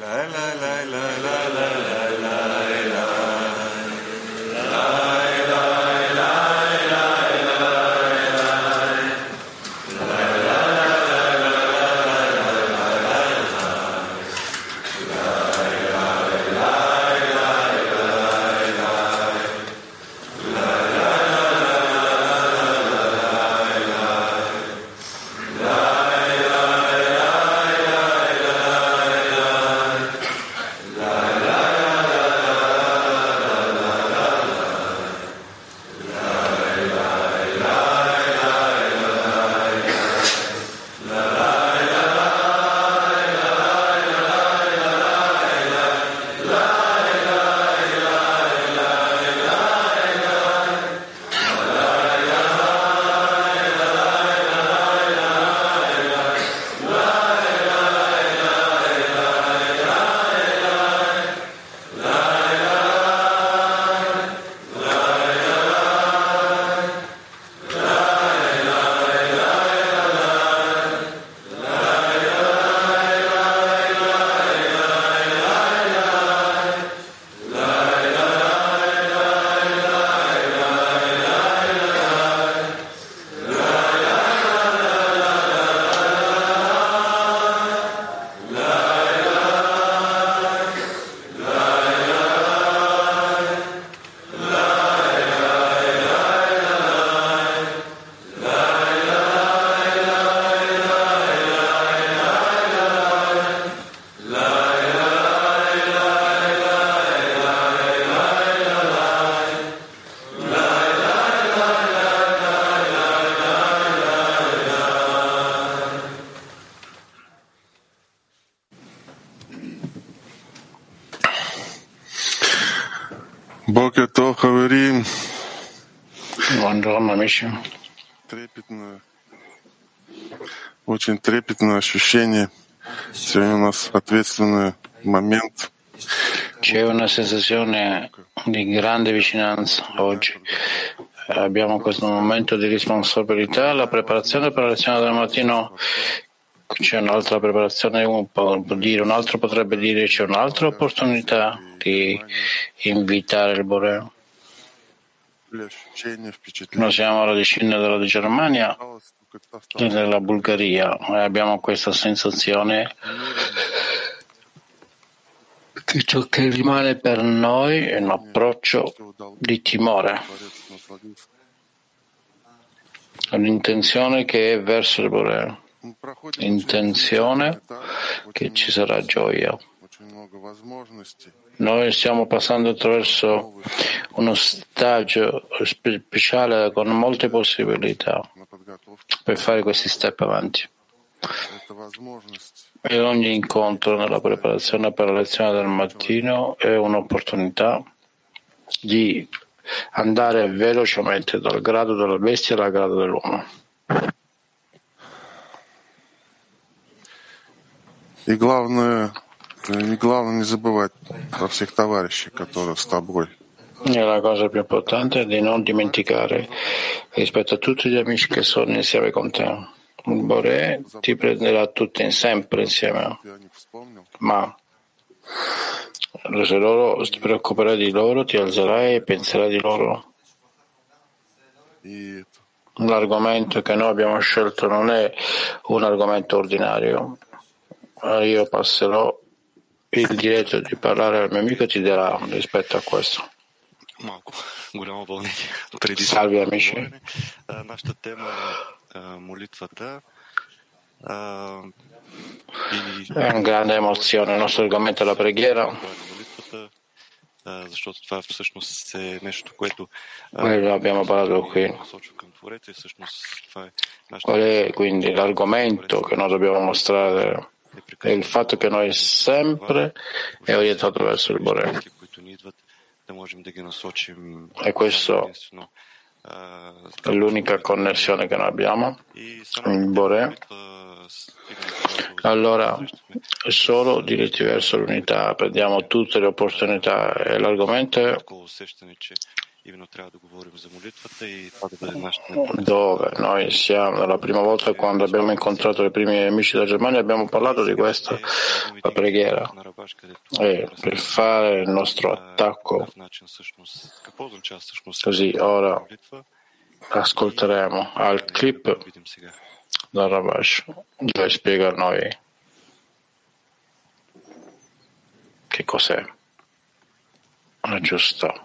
la la la. Buongiorno amici. Трепетное, очень трепетное ощущение. Сегодня у нас ответственный момент. C'è una sensazione di grande vicinanza oggi. Abbiamo questo momento di responsabilità, la preparazione per la lezione del mattino. C'è un'altra preparazione, un può dire, un altro potrebbe dire c'è un'altra opportunità di invitare il Boreo. Noi siamo alla decina della Germania e della Bulgaria e abbiamo questa sensazione che ciò che rimane per noi è un approccio di timore, un'intenzione che è verso il Borea, un'intenzione che ci sarà gioia. очень много возможностей. Noi stiamo passando attraverso uno stagio spe- speciale con molte possibilità на подготовку. per fare questi step avanti. Это возможность E ogni incontro nella preparazione per la lezione del mattino è un'opportunità di andare velocemente dal grado della bestia al grado dell'uomo. И главное, э, не главное не забывать про всех товарищей, которые с тобой. E la cosa più importante è di non dimenticare rispetto a tutti gli amici che sono insieme con te. Il Bore ti prenderà tutti sempre insieme, Ты о них вспомнил, ma se loro ti preoccuperai di loro, ti alzerai e penserai di loro. и это, L'argomento che noi abbiamo scelto non è un argomento ordinario. Io passerò il diritto di parlare al mio amico ti darà rispetto a questo. Salve amici. È una grande emozione, il nostro argomento è la preghiera. Quello abbiamo parlato qui. Qual è quindi l'argomento che noi dobbiamo mostrare e il fatto che noi sempre è orientato verso il Bore. E questo è l'unica connessione che noi abbiamo, il Bore. Allora, solo diritti verso l'unità, prendiamo tutte le opportunità e l'argomento è такова усещане, че dove noi siamo la prima volta quando abbiamo incontrato i primi amici della Germania abbiamo parlato di questa la preghiera e per fare il nostro attacco così ora ascolteremo al clip da Rabash dove spiega a noi che cos'è una giusta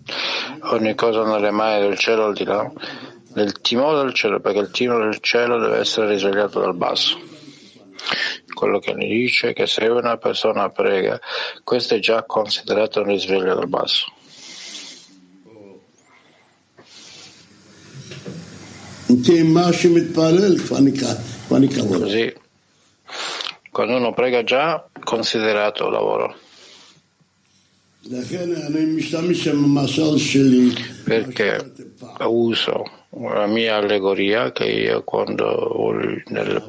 Ogni cosa nelle mani del cielo al di là del timore del cielo, perché il timore del cielo deve essere risvegliato dal basso. Quello che mi dice che se una persona prega, questo è già considerato un risveglio dal basso. Così, quando uno prega già, considerato lavoro. Perché uso la mia allegoria che io quando nel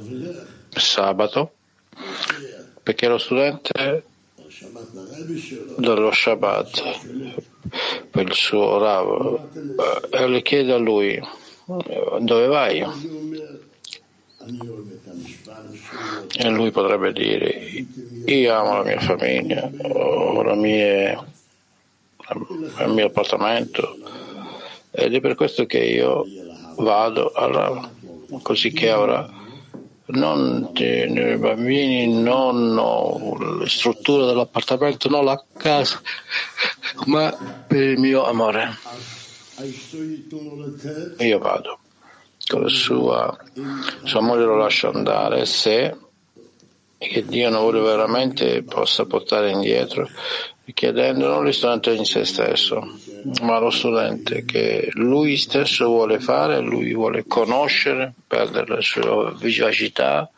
sabato, perché lo studente dello Shabbat per il suo Rav e le chiede a lui dove vai? E lui potrebbe dire, io amo la mia famiglia, ho la mia, il mio appartamento ed è per questo che io vado alla, così che ora non i bambini, non la struttura dell'appartamento, non la casa, ma per il mio amore. Io vado sua, sua moglie lo lascia andare se che Dio non vuole veramente possa portare indietro chiedendo non lo studente in se stesso ma lo studente che lui stesso vuole fare lui vuole conoscere perdere la sua vivacità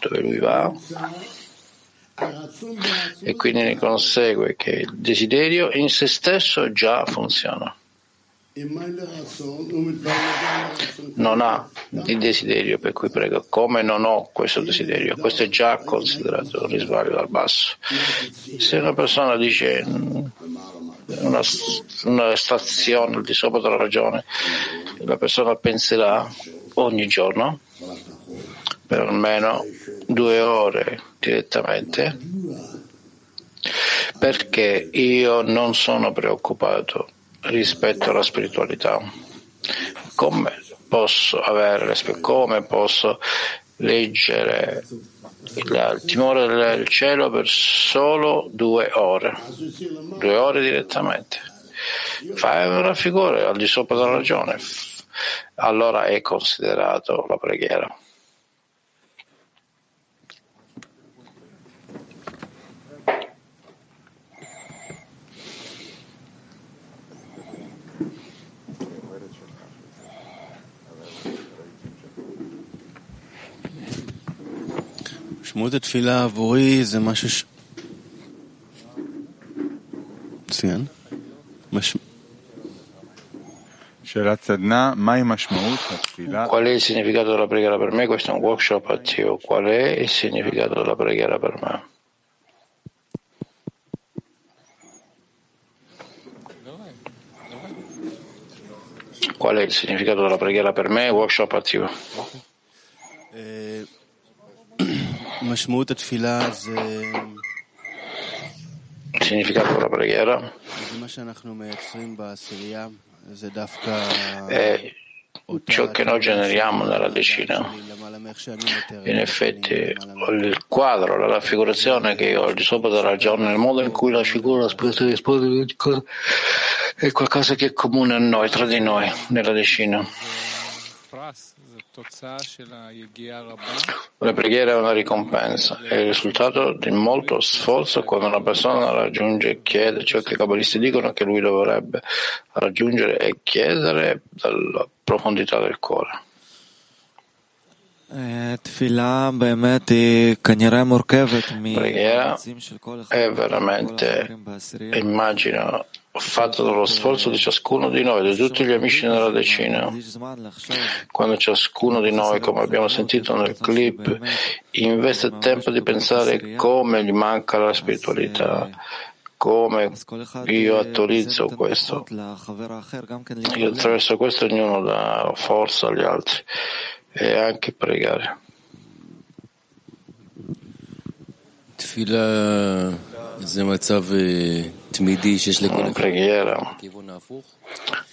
dove lui va e quindi ne consegue che il desiderio in se stesso già funziona non ha il desiderio per cui prego, come non ho questo desiderio, questo è già considerato un risveglio dal basso. Se una persona dice una, una stazione al di sopra della ragione, la persona penserà ogni giorno per almeno due ore direttamente perché io non sono preoccupato rispetto alla spiritualità. Come posso avere, come posso leggere il timore del cielo per solo due ore, due ore direttamente. Fai una figura al di sopra della ragione, allora è considerato la preghiera. משמעות התפילה עבורי זה משהו ש... מצוין. מש... שאלת סדנה, מהי משמעות התפילה? Qual è il significato della preghiera per me? Questo è un workshop attivo. Qual è il significato della preghiera per me? Qual è il significato della preghiera per me? Workshop attivo. Il significato della preghiera è ciò che noi generiamo nella decina. In effetti, il quadro, la raffigurazione che io ho di sopra della giornata, il modo in cui la figura, è qualcosa che è comune a noi, tra di noi, nella decina. La preghiera è una ricompensa, è il risultato di molto sforzo quando una persona raggiunge e chiede. Ciò che i cabalisti dicono che lui dovrebbe raggiungere e chiedere dalla profondità del cuore. Preghiera è veramente, immagino, fatta dallo sforzo di ciascuno di noi, di tutti gli amici nella decina. Quando ciascuno di noi, come abbiamo sentito nel clip, investe tempo di pensare come gli manca la spiritualità, come io attualizzo questo. E attraverso questo ognuno dà forza agli altri e anche pregare. Una preghiera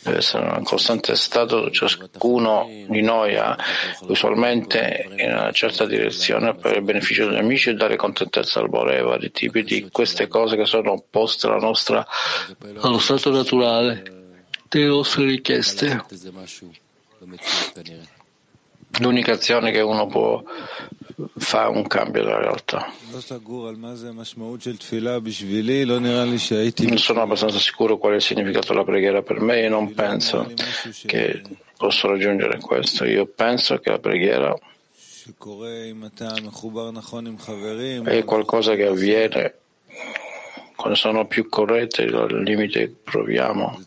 deve essere un costante stato ciascuno di noi ha usualmente in una certa direzione per il beneficio degli amici e dare contentezza al Bore vari tipi di queste cose che sono opposte alla nostra, allo stato naturale delle nostre richieste. L'unica azione che uno può fa un cambio della realtà. Non sono abbastanza sicuro qual è il significato della preghiera per me e non penso che posso raggiungere questo. Io penso che la preghiera è qualcosa che avviene quando sono più corrette, al limite proviamo.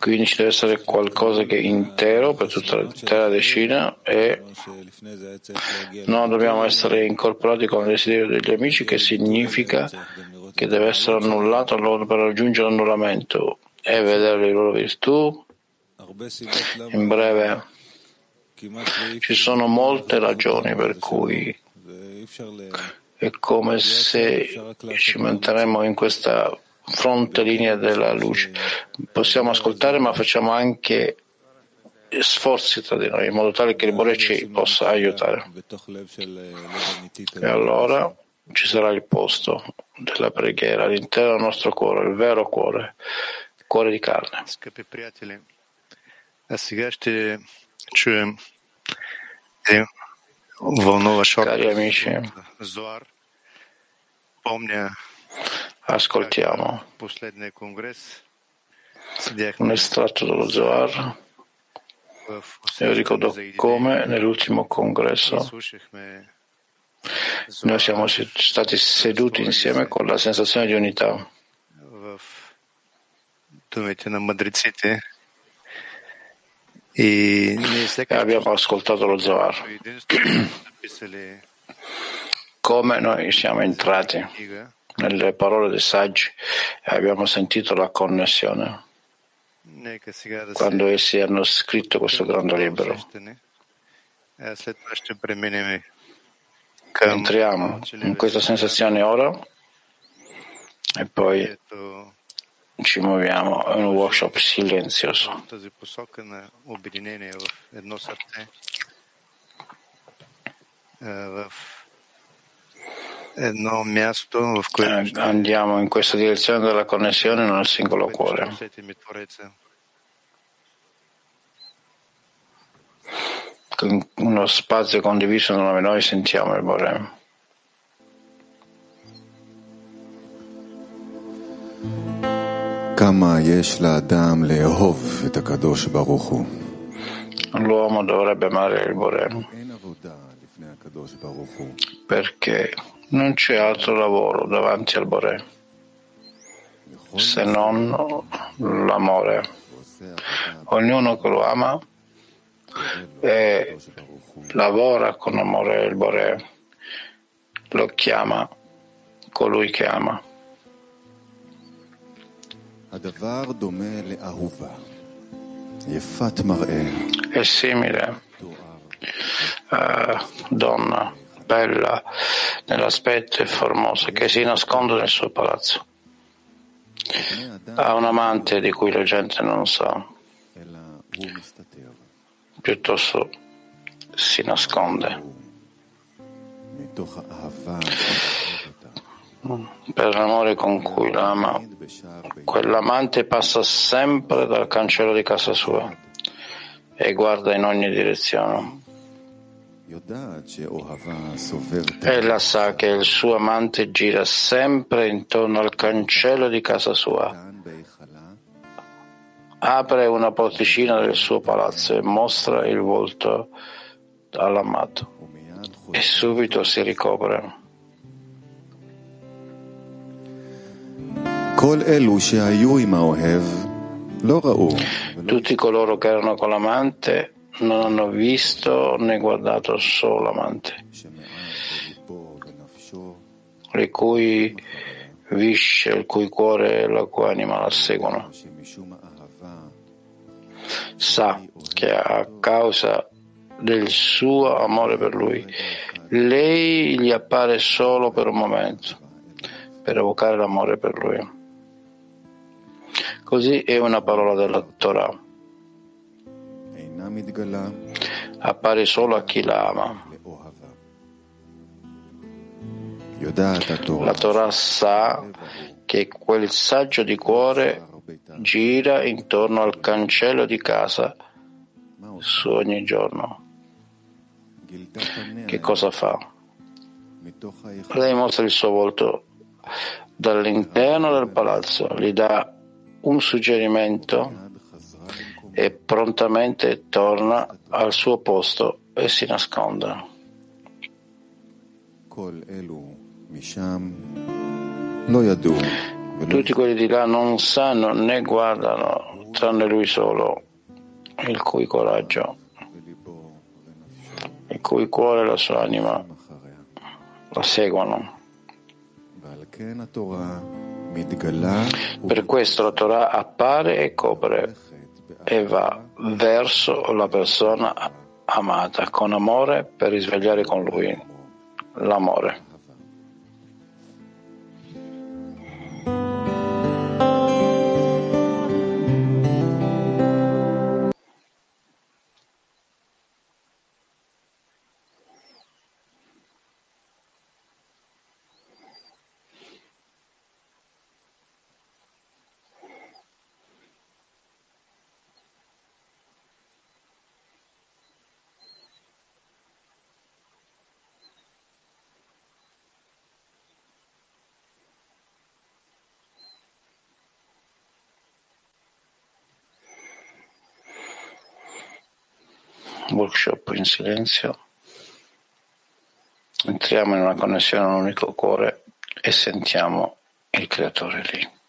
Quindi ci deve essere qualcosa che è intero per tutta l'intera decina e non dobbiamo essere incorporati con il desiderio degli amici che significa che deve essere annullato per raggiungere l'annullamento e vedere le loro virtù. In breve, ci sono molte ragioni per cui è come se ci metteremmo in questa fronte linea della luce. Possiamo ascoltare, ma facciamo anche sforzi tra di noi in modo tale che il Bore ci possa aiutare. E allora ci sarà il posto della preghiera all'interno del nostro cuore, il vero cuore, il cuore di carne. Cari amici, ascoltiamo un estratto dello Zohar. Io ricordo come nell'ultimo congresso noi siamo stati seduti insieme con la sensazione di unità. E abbiamo ascoltato lo Zohar. Come noi siamo entrati nelle parole dei saggi abbiamo sentito la connessione quando essi hanno scritto questo grande libro. Entriamo in questa sensazione ora e poi ci muoviamo in un workshop silenzioso. Andiamo in questa direzione della connessione nel singolo cuore. Con uno spazio condiviso dove noi sentiamo il Borem. L'uomo dovrebbe amare il Borem. Perché non c'è altro lavoro davanti al Boré se non l'amore. Ognuno che lo ama e lavora con amore il Boré lo chiama colui che ama. È simile a donna bella nell'aspetto e formosa che si nasconde nel suo palazzo. Ha un amante di cui la gente non sa, piuttosto si nasconde. Per l'amore con cui l'ama, quell'amante passa sempre dal cancello di casa sua e guarda in ogni direzione. Ella sa che il suo amante gira sempre intorno al cancello di casa sua. Apre una porticina del suo palazzo e mostra il volto all'amato e subito si ricopre. Tutti coloro che erano con l'amante non hanno visto né guardato solo l'amante, le cui visce, il cui cuore e la cui anima la seguono. Sa che a causa del suo amore per lui, lei gli appare solo per un momento, per evocare l'amore per lui. Così è una parola della Torah. Appare solo a chi la ama. La Torah sa che quel saggio di cuore gira intorno al cancello di casa su ogni giorno. Che cosa fa? Lei mostra il suo volto dall'interno del palazzo, gli dà un suggerimento e prontamente torna al suo posto e si nasconde. Tutti quelli di là non sanno né guardano, tranne lui solo, il cui coraggio, il cui cuore e la sua anima la seguono. Per questo la Torah appare e copre e va verso la persona amata con amore per risvegliare con lui l'amore. Workshop in silenzio. Entriamo in una connessione a un unico cuore e sentiamo il creatore lì.